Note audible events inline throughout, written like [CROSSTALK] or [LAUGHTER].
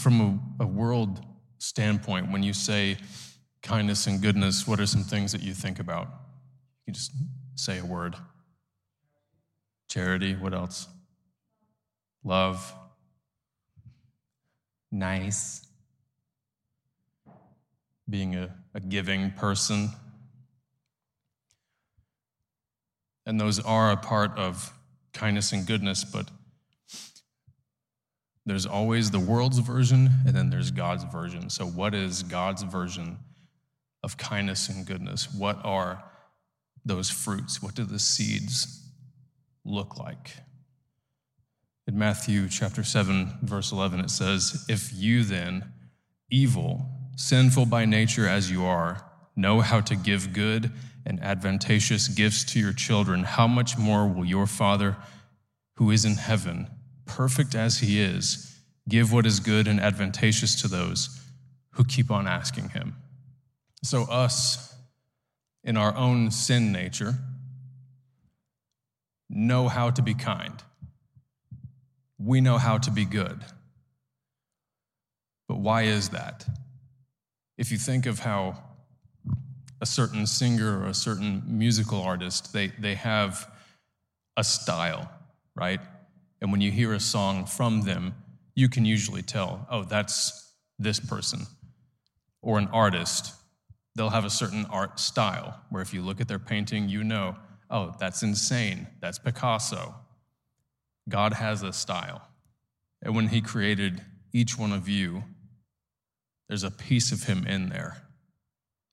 From a, a world standpoint, when you say kindness and goodness, what are some things that you think about? You just say a word. Charity, what else? Love. Nice. Being a, a giving person. And those are a part of kindness and goodness, but there's always the world's version and then there's God's version. So, what is God's version of kindness and goodness? What are those fruits? What do the seeds look like? In Matthew chapter 7, verse 11, it says, If you then, evil, sinful by nature as you are, know how to give good and advantageous gifts to your children, how much more will your Father who is in heaven, perfect as he is, give what is good and advantageous to those who keep on asking him? So, us, in our own sin nature, know how to be kind. We know how to be good. But why is that? If you think of how a certain singer or a certain musical artist, they, they have a style, right? And when you hear a song from them, you can usually tell, oh, that's this person. Or an artist, they'll have a certain art style where if you look at their painting, you know, oh, that's insane. That's Picasso. God has a style. And when He created each one of you, there's a piece of Him in there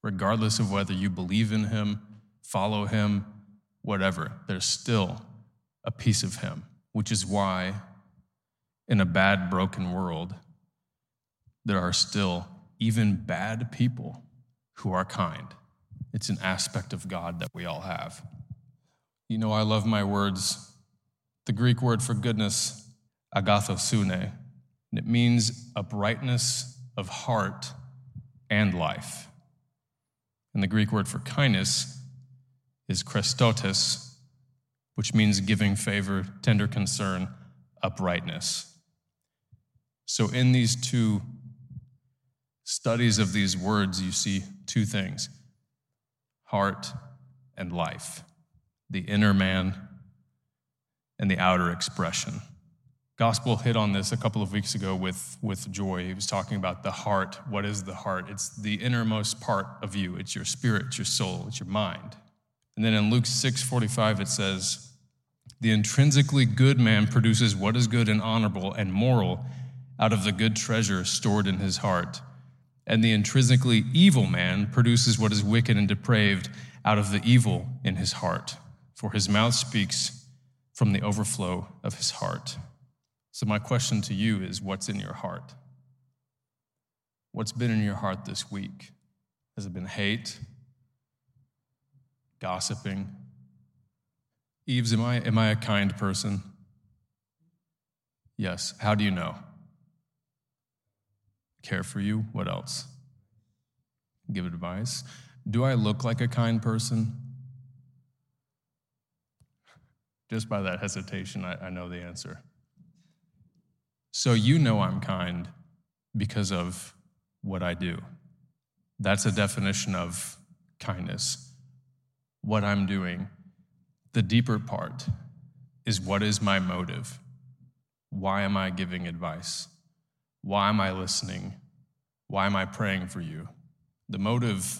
regardless of whether you believe in him, follow him, whatever, there's still a piece of him, which is why in a bad, broken world, there are still even bad people who are kind. It's an aspect of God that we all have. You know, I love my words. The Greek word for goodness, agathosune, and it means a brightness of heart and life. And the Greek word for kindness is chrestotes, which means giving favor, tender concern, uprightness. So, in these two studies of these words, you see two things heart and life, the inner man and the outer expression. Gospel hit on this a couple of weeks ago with, with Joy. He was talking about the heart. What is the heart? It's the innermost part of you. It's your spirit, it's your soul, it's your mind. And then in Luke 6:45 it says, The intrinsically good man produces what is good and honorable and moral out of the good treasure stored in his heart. And the intrinsically evil man produces what is wicked and depraved out of the evil in his heart. For his mouth speaks from the overflow of his heart. So, my question to you is what's in your heart? What's been in your heart this week? Has it been hate? Gossiping? Eves, am I, am I a kind person? Yes. How do you know? Care for you? What else? Give advice? Do I look like a kind person? Just by that hesitation, I, I know the answer. So you know I'm kind because of what I do. That's a definition of kindness. What I'm doing. The deeper part is what is my motive? Why am I giving advice? Why am I listening? Why am I praying for you? The motive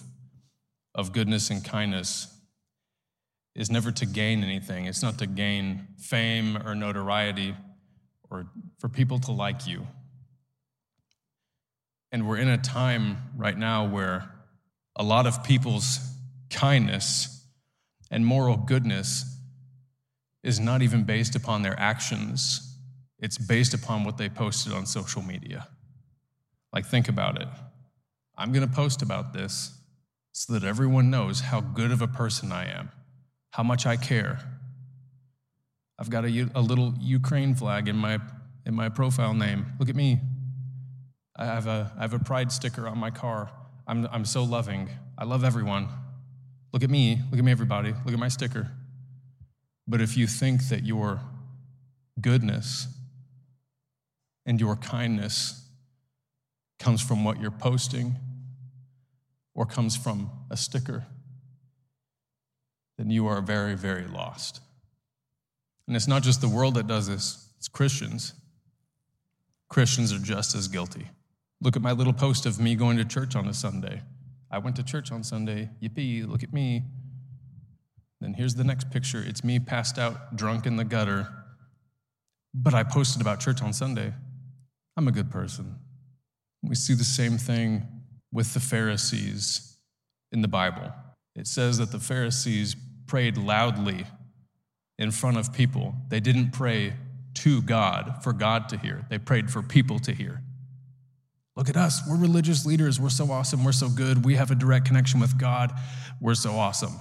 of goodness and kindness is never to gain anything. It's not to gain fame or notoriety or for people to like you. And we're in a time right now where a lot of people's kindness and moral goodness is not even based upon their actions, it's based upon what they posted on social media. Like, think about it. I'm going to post about this so that everyone knows how good of a person I am, how much I care, I've got a, a little Ukraine flag in my, in my profile name. Look at me. I have, a, I have a pride sticker on my car. I'm, I'm so loving. I love everyone. Look at me. Look at me, everybody. Look at my sticker. But if you think that your goodness and your kindness comes from what you're posting or comes from a sticker, then you are very, very lost. And it's not just the world that does this, it's Christians. Christians are just as guilty. Look at my little post of me going to church on a Sunday. I went to church on Sunday. Yippee, look at me. Then here's the next picture. It's me passed out, drunk in the gutter. But I posted about church on Sunday. I'm a good person. We see the same thing with the Pharisees in the Bible. It says that the Pharisees prayed loudly in front of people. They didn't pray to God for God to hear, they prayed for people to hear. Look at us. We're religious leaders. We're so awesome. We're so good. We have a direct connection with God. We're so awesome.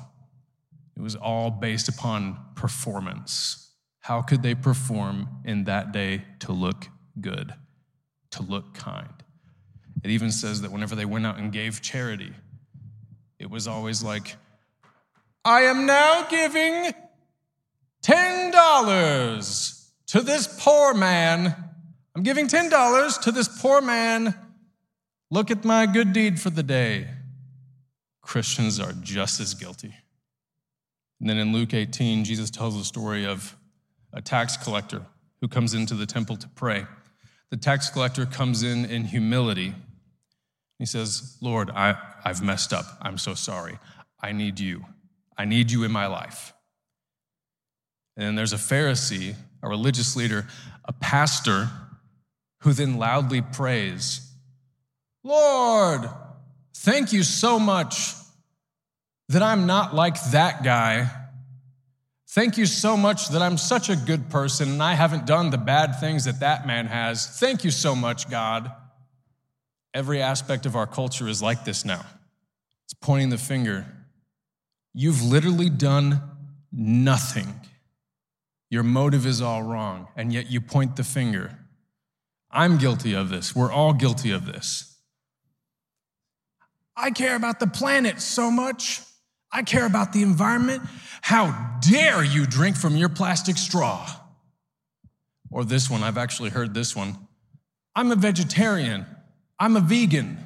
It was all based upon performance. How could they perform in that day to look good, to look kind? It even says that whenever they went out and gave charity, it was always like, I am now giving $10 to this poor man. I'm giving $10 to this poor man Look at my good deed for the day. Christians are just as guilty. And then in Luke 18, Jesus tells the story of a tax collector who comes into the temple to pray. The tax collector comes in in humility. He says, Lord, I, I've messed up. I'm so sorry. I need you. I need you in my life. And then there's a Pharisee, a religious leader, a pastor, who then loudly prays Lord, thank you so much that I'm not like that guy. Thank you so much that I'm such a good person and I haven't done the bad things that that man has. Thank you so much, God. Every aspect of our culture is like this now. It's pointing the finger. You've literally done nothing. Your motive is all wrong, and yet you point the finger. I'm guilty of this. We're all guilty of this. I care about the planet so much. I care about the environment. How dare you drink from your plastic straw? Or this one, I've actually heard this one. I'm a vegetarian. I'm a vegan.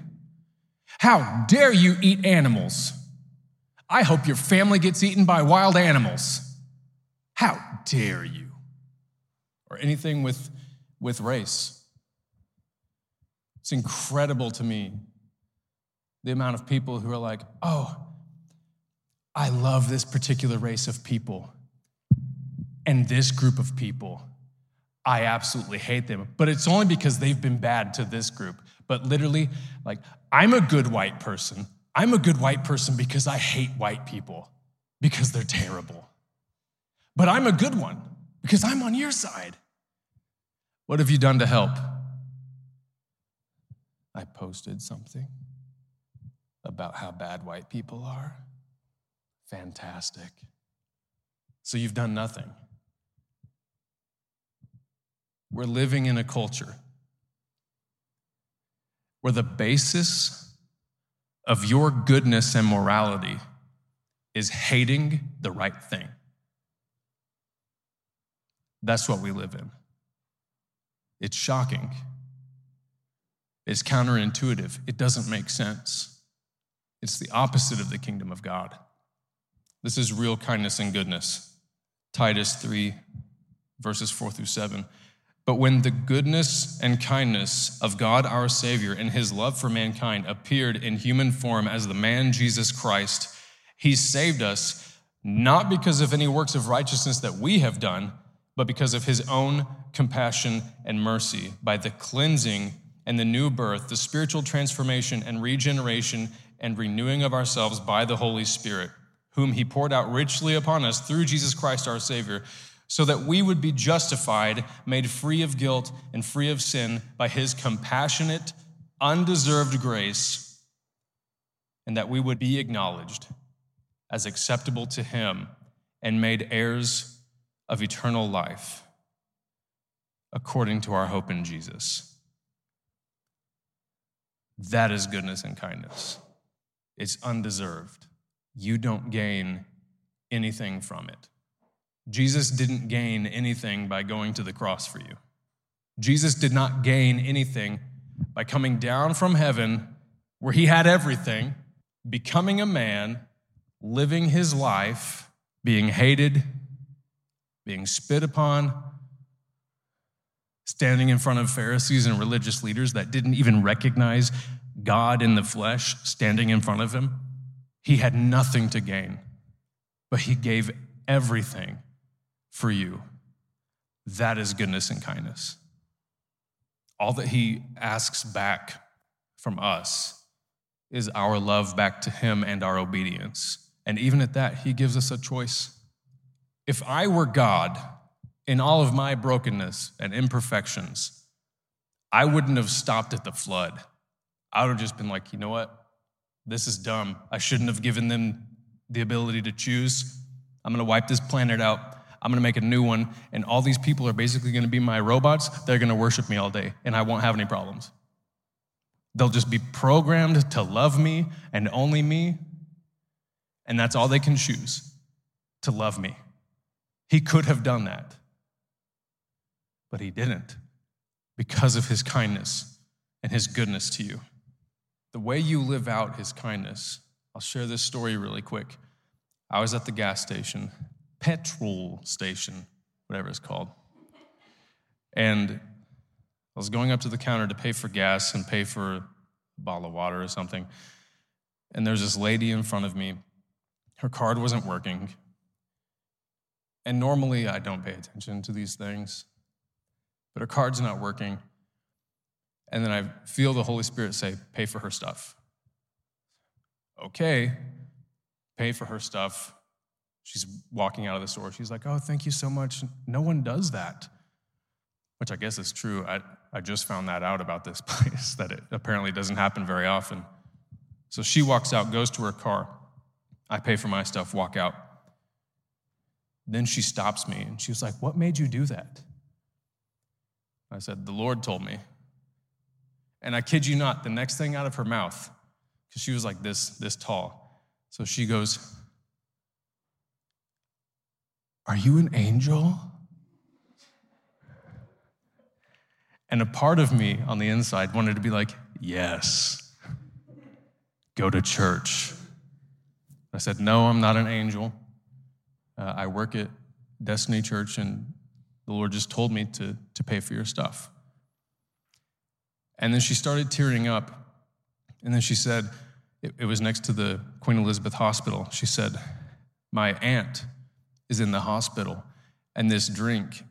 How dare you eat animals? I hope your family gets eaten by wild animals. How dare you? Or anything with, with race. It's incredible to me the amount of people who are like, oh, I love this particular race of people and this group of people. I absolutely hate them, but it's only because they've been bad to this group. But literally, like, I'm a good white person. I'm a good white person because I hate white people because they're terrible. But I'm a good one because I'm on your side. What have you done to help? I posted something about how bad white people are? Fantastic. So you've done nothing. We're living in a culture where the basis of your goodness and morality is hating the right thing. That's what we live in. It's shocking. It's counterintuitive. It doesn't make sense. It's the opposite of the kingdom of God. This is real kindness and goodness. Titus 3, verses 4 through 7. But when the goodness and kindness of God our Savior and his love for mankind appeared in human form as the man Jesus Christ, he saved us not because of any works of righteousness that we have done, but because of his own compassion and mercy, by the cleansing and the new birth, the spiritual transformation and regeneration and renewing of ourselves by the Holy Spirit, whom He poured out richly upon us through Jesus Christ our Savior, so that we would be justified, made free of guilt and free of sin by His compassionate, undeserved grace, and that we would be acknowledged as acceptable to Him and made heirs of eternal life according to our hope in Jesus. That is goodness and kindness. It's undeserved. You don't gain anything from it. Jesus didn't gain anything by going to the cross for you. Jesus did not gain anything by coming down from heaven where he had everything, becoming a man, living his life, being hated, being spit upon, standing in front of Pharisees and religious leaders that didn't even recognize God in the flesh standing in front of him. He had nothing to gain, but he gave everything for you. That is goodness and kindness. All that he asks back from us is our love back to him and our obedience. And even at that, he gives us a choice. If I were God in all of my brokenness and imperfections, I wouldn't have stopped at the flood. I would have just been like, you know what? This is dumb. I shouldn't have given them the ability to choose. I'm gonna wipe this planet out. I'm gonna make a new one. And all these people are basically gonna be my robots. They're gonna worship me all day, and I won't have any problems. They'll just be programmed to love me and only me. And that's all they can choose to love me. He could have done that, but he didn't because of his kindness and his goodness to you. The way you live out his kindness, I'll share this story really quick. I was at the gas station, petrol station, whatever it's called. And I was going up to the counter to pay for gas and pay for a bottle of water or something. And there's this lady in front of me. Her card wasn't working. And normally I don't pay attention to these things, but her card's not working. And then I feel the Holy Spirit say, pay for her stuff. Okay, pay for her stuff. She's walking out of the store. She's like, oh, thank you so much. No one does that, which I guess is true. I, I just found that out about this [LAUGHS] place, that it apparently doesn't happen very often. So she walks out, goes to her car. I pay for my stuff, walk out. Then she stops me and she was like, What made you do that? I said, The Lord told me. And I kid you not, the next thing out of her mouth, because she was like this, this tall. So she goes, Are you an angel? And a part of me on the inside wanted to be like, Yes, go to church. I said, No, I'm not an angel. Uh, I work at Destiny Church, and the Lord just told me to, to pay for your stuff. And then she started tearing up. And then she said, it, it was next to the Queen Elizabeth Hospital. She said, My aunt is in the hospital, and this drink,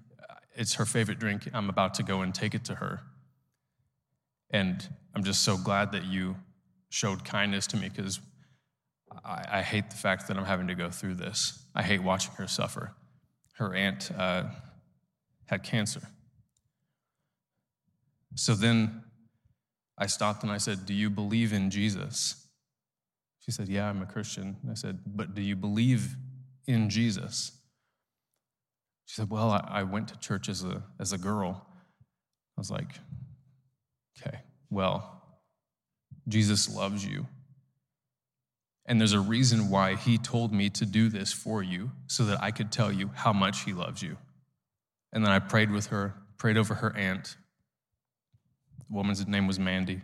it's her favorite drink. I'm about to go and take it to her. And I'm just so glad that you showed kindness to me because I, I, hate the fact that I'm having to go through this. I hate watching her suffer. Her aunt uh, had cancer. So then I stopped and I said, Do you believe in Jesus? She said, Yeah, I'm a Christian. I said, But do you believe in Jesus? She said, Well, I, I went to church as a, as a girl. I was like, Okay, well, Jesus loves you. And there's a reason why he told me to do this for you so that I could tell you how much he loves you. And then I prayed with her, prayed over her aunt, the woman's name was Mandy.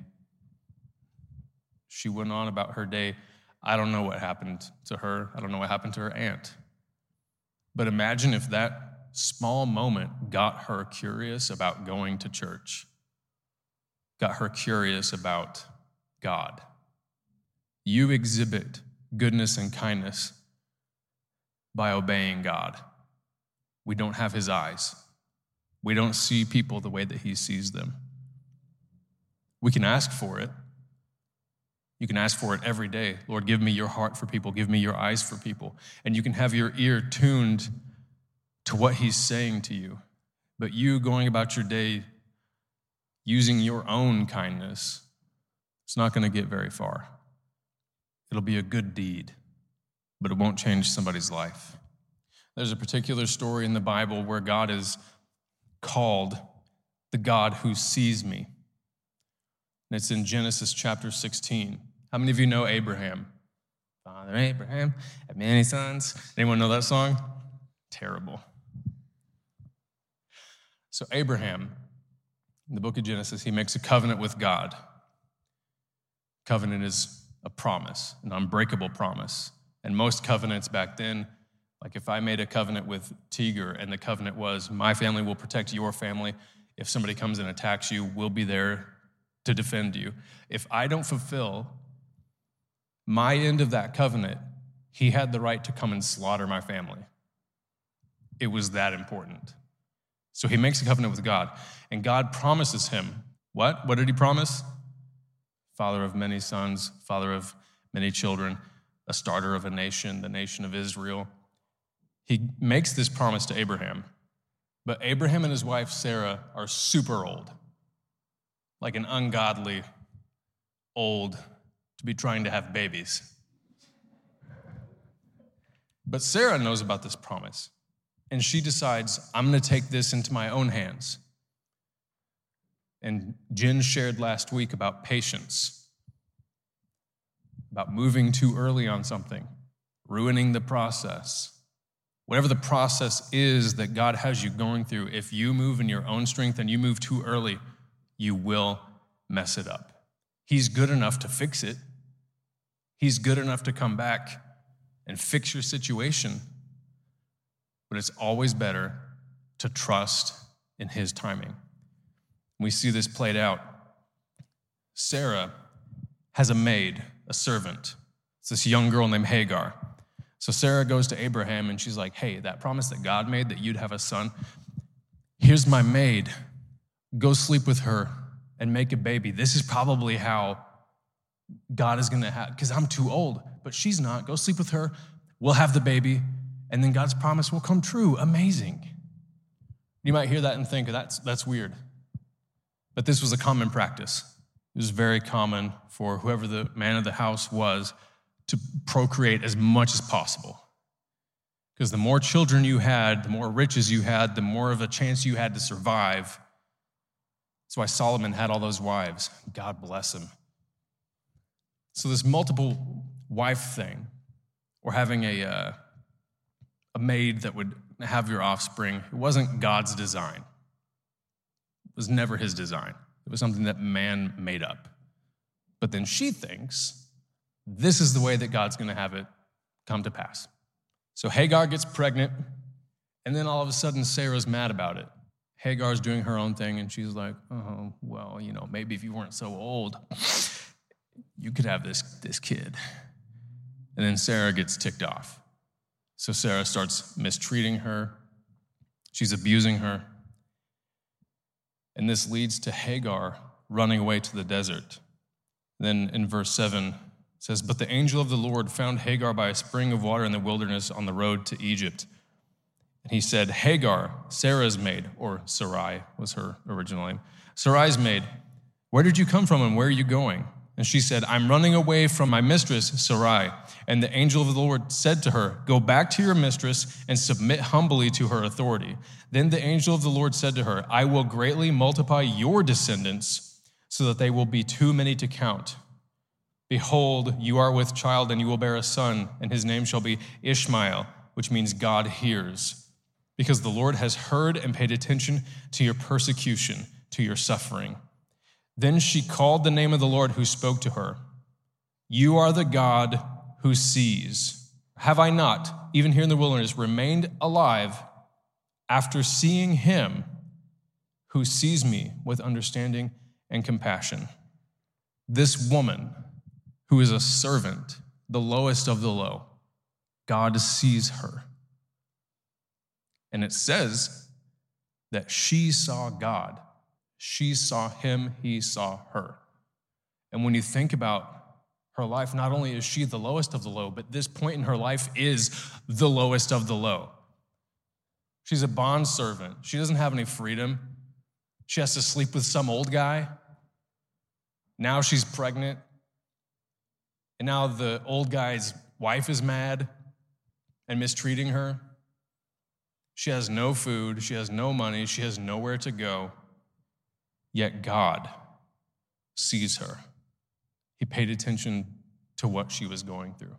She went on about her day. I don't know what happened to her. I don't know what happened to her aunt. But imagine if that small moment got her curious about going to church, got her curious about God. You exhibit goodness and kindness by obeying God. We don't have his eyes. We don't see people the way that he sees them. We can ask for it. You can ask for it every day. Lord, give me your heart for people, give me your eyes for people. And you can have your ear tuned to what He's saying to you. But you going about your day using your own kindness, it's not going to get very far. It'll be a good deed, but it won't change somebody's life. There's a particular story in the Bible where God is called the God who sees me. And it's in Genesis chapter 16. How many of you know Abraham? Father Abraham had many sons. Anyone know that song? Terrible. So, Abraham, In the book of Genesis, he makes a covenant with God. Covenant is a promise, an unbreakable promise. And most covenants back then, like if I made a covenant with Tiger and the covenant was, my family will protect your family. If somebody comes and attacks you, we'll be there to defend you. If I don't fulfill my end of that covenant, he had the right to come and slaughter my family. It was that important. So he makes a covenant with God, and God promises him what? What did he promise? Father of many sons, father of many children, a starter of a nation, the nation of Israel. He makes this promise to Abraham, but Abraham and his wife Sarah are super old, like an ungodly old to be trying to have babies. But Sarah knows about this promise and she decides, I'm going to take this into my own hands. And Jen shared last week about patience, about moving too early on something, ruining the process. Whatever the process is that God has you going through, if you move in your own strength and you move too early, you will mess it up. He's good enough to fix it, He's good enough to come back and fix your situation but it's always better to trust in his timing. We see this played out. Sarah has a maid, a servant. It's this young girl named Hagar. So Sarah goes to Abraham and she's like, Hey, that promise that God made that you'd have a son, here's my maid. Go sleep with her and make a baby. This is probably how God is gonna have, because I'm too old, but she's not. Go sleep with her. We'll have the baby and then God's promise will come true. Amazing. You might hear that and think, that's, that's weird. But this was a common practice. It was very common for whoever the man of the house was to procreate as much as possible. Because the more children you had, the more riches you had, the more of a chance you had to survive. That's why Solomon had all those wives. God bless him. So, this multiple wife thing, or having a, uh, a maid that would have your offspring. It wasn't God's design, it was never his design. It was something that man made up. But then she thinks this is the way that God's going to have it come to pass. So Hagar gets pregnant, and then all of a sudden Sarah's mad about it. Hagar's doing her own thing, and she's like, oh, well, you know, maybe if you weren't so old, you could have this, this kid. And then Sarah gets ticked off. So Sarah starts mistreating her, she's abusing her. And this leads to Hagar running away to the desert. Then in verse 7, it says, But the angel of the Lord found Hagar by a spring of water in the wilderness on the road to Egypt. And he said, Hagar, Sarah's maid, or Sarai was her original name, Sarai's maid, where did you come from and where are you going? And she said, I'm running away from my mistress, Sarai. And the angel of the Lord said to her, Go back to your mistress and submit humbly to her authority. Then the angel of the Lord said to her, I will greatly multiply your descendants so that they will be too many to count. Behold, you are with child, and you will bear a son, and his name shall be Ishmael, which means God hears. Because the Lord has heard and paid attention to your persecution, to your suffering. Then she called the name of the Lord who spoke to her You are the God who sees. Have I not, even here in the wilderness, remained alive after seeing him who sees me with understanding and compassion? This woman, who is a servant, the lowest of the low, God sees her. And it says that she saw God she saw him, he saw her. And when you think about her life, not only is she the lowest of the low, but this point in her life is the lowest of the low. She's a bond servant. She doesn't have any freedom. She has to sleep with some old guy. Now she's pregnant. And now the old guy's wife is mad and mistreating her. She has no food. She has no money. She has nowhere to go. Yet God sees her. He paid attention to what she was going through.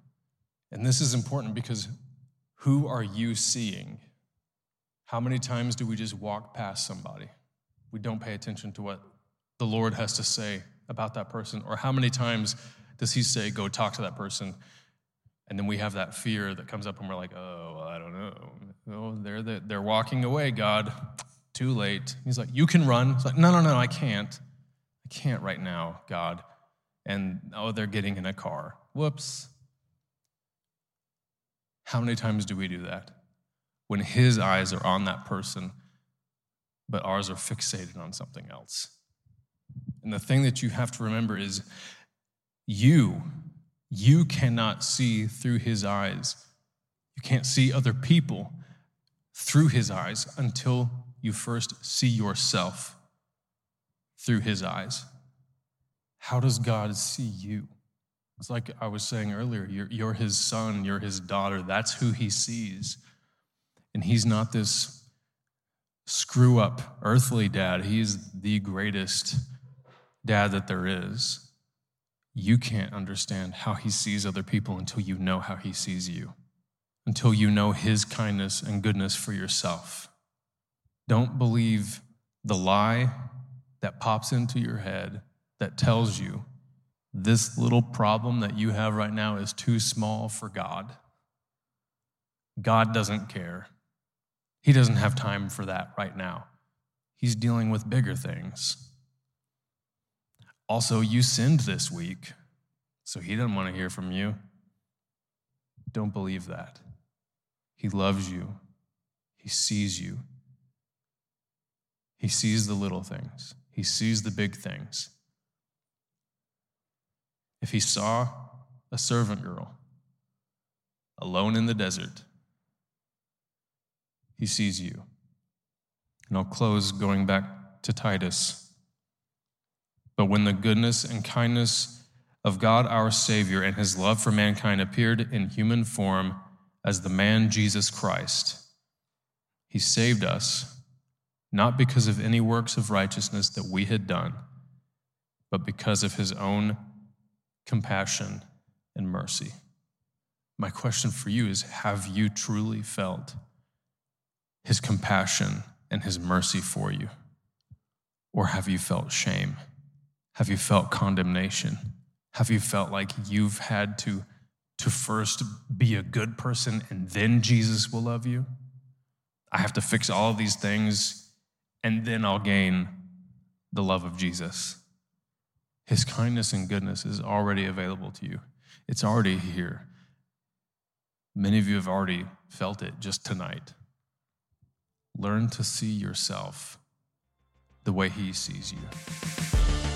And this is important because who are you seeing? How many times do we just walk past somebody we don't pay attention to what the Lord has to say about that person? Or how many times does He say, go talk to that person? And then we have that fear that comes up and we're like, oh, well, I don't know. Oh, they're, the, they're walking away, God. Too late. He's like, you can run. It's like, no, no, no, I can't. I can't right now, God. And oh, they're getting in a car. Whoops. How many times do we do that? When his eyes are on that person, but ours are fixated on something else. And the thing that you have to remember is you, you cannot see through his eyes. You can't see other people through his eyes until you first see yourself through his eyes. How does God see you? It's like I was saying earlier you're, you're his son, you're his daughter. That's who he sees. And he's not this screw up earthly dad, he's the greatest dad that there is. You can't understand how he sees other people until you know how he sees you, until you know his kindness and goodness for yourself. Don't believe the lie that pops into your head that tells you this little problem that you have right now is too small for God. God doesn't care. He doesn't have time for that right now. He's dealing with bigger things. Also, you sinned this week, so he doesn't want to hear from you. Don't believe that. He loves you, he sees you. He sees the little things, he sees the big things. If he saw a servant girl alone in the desert, he sees you. And I'll close going back to Titus. But when the goodness and kindness of God our Savior and his love for mankind appeared in human form as the man Jesus Christ, he saved us not because of any works of righteousness that we had done, but because of his own compassion and mercy. My question for you is Have you truly felt his compassion and his mercy for you? Or have you felt shame? Have you felt condemnation? Have you felt like you've had to, to first be a good person and then Jesus will love you? I have to fix all these things and then I'll gain the love of Jesus. His kindness and goodness is already available to you, it's already here. Many of you have already felt it just tonight. Learn to see yourself the way He sees you.